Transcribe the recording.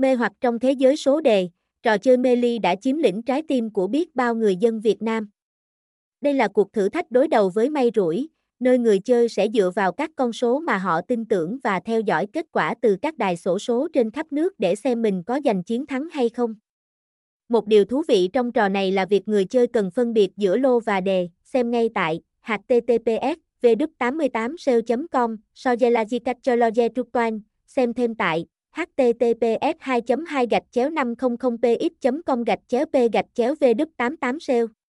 Mê hoặc trong thế giới số đề, trò chơi mê ly đã chiếm lĩnh trái tim của biết bao người dân Việt Nam. Đây là cuộc thử thách đối đầu với may rủi, nơi người chơi sẽ dựa vào các con số mà họ tin tưởng và theo dõi kết quả từ các đài sổ số trên khắp nước để xem mình có giành chiến thắng hay không. Một điều thú vị trong trò này là việc người chơi cần phân biệt giữa lô và đề, xem ngay tại https v88sale.com Sojelagicatrologe xem thêm tại https 2 2 gạch chéo 500 px com gạch chéo p gạch chéo v 88 sale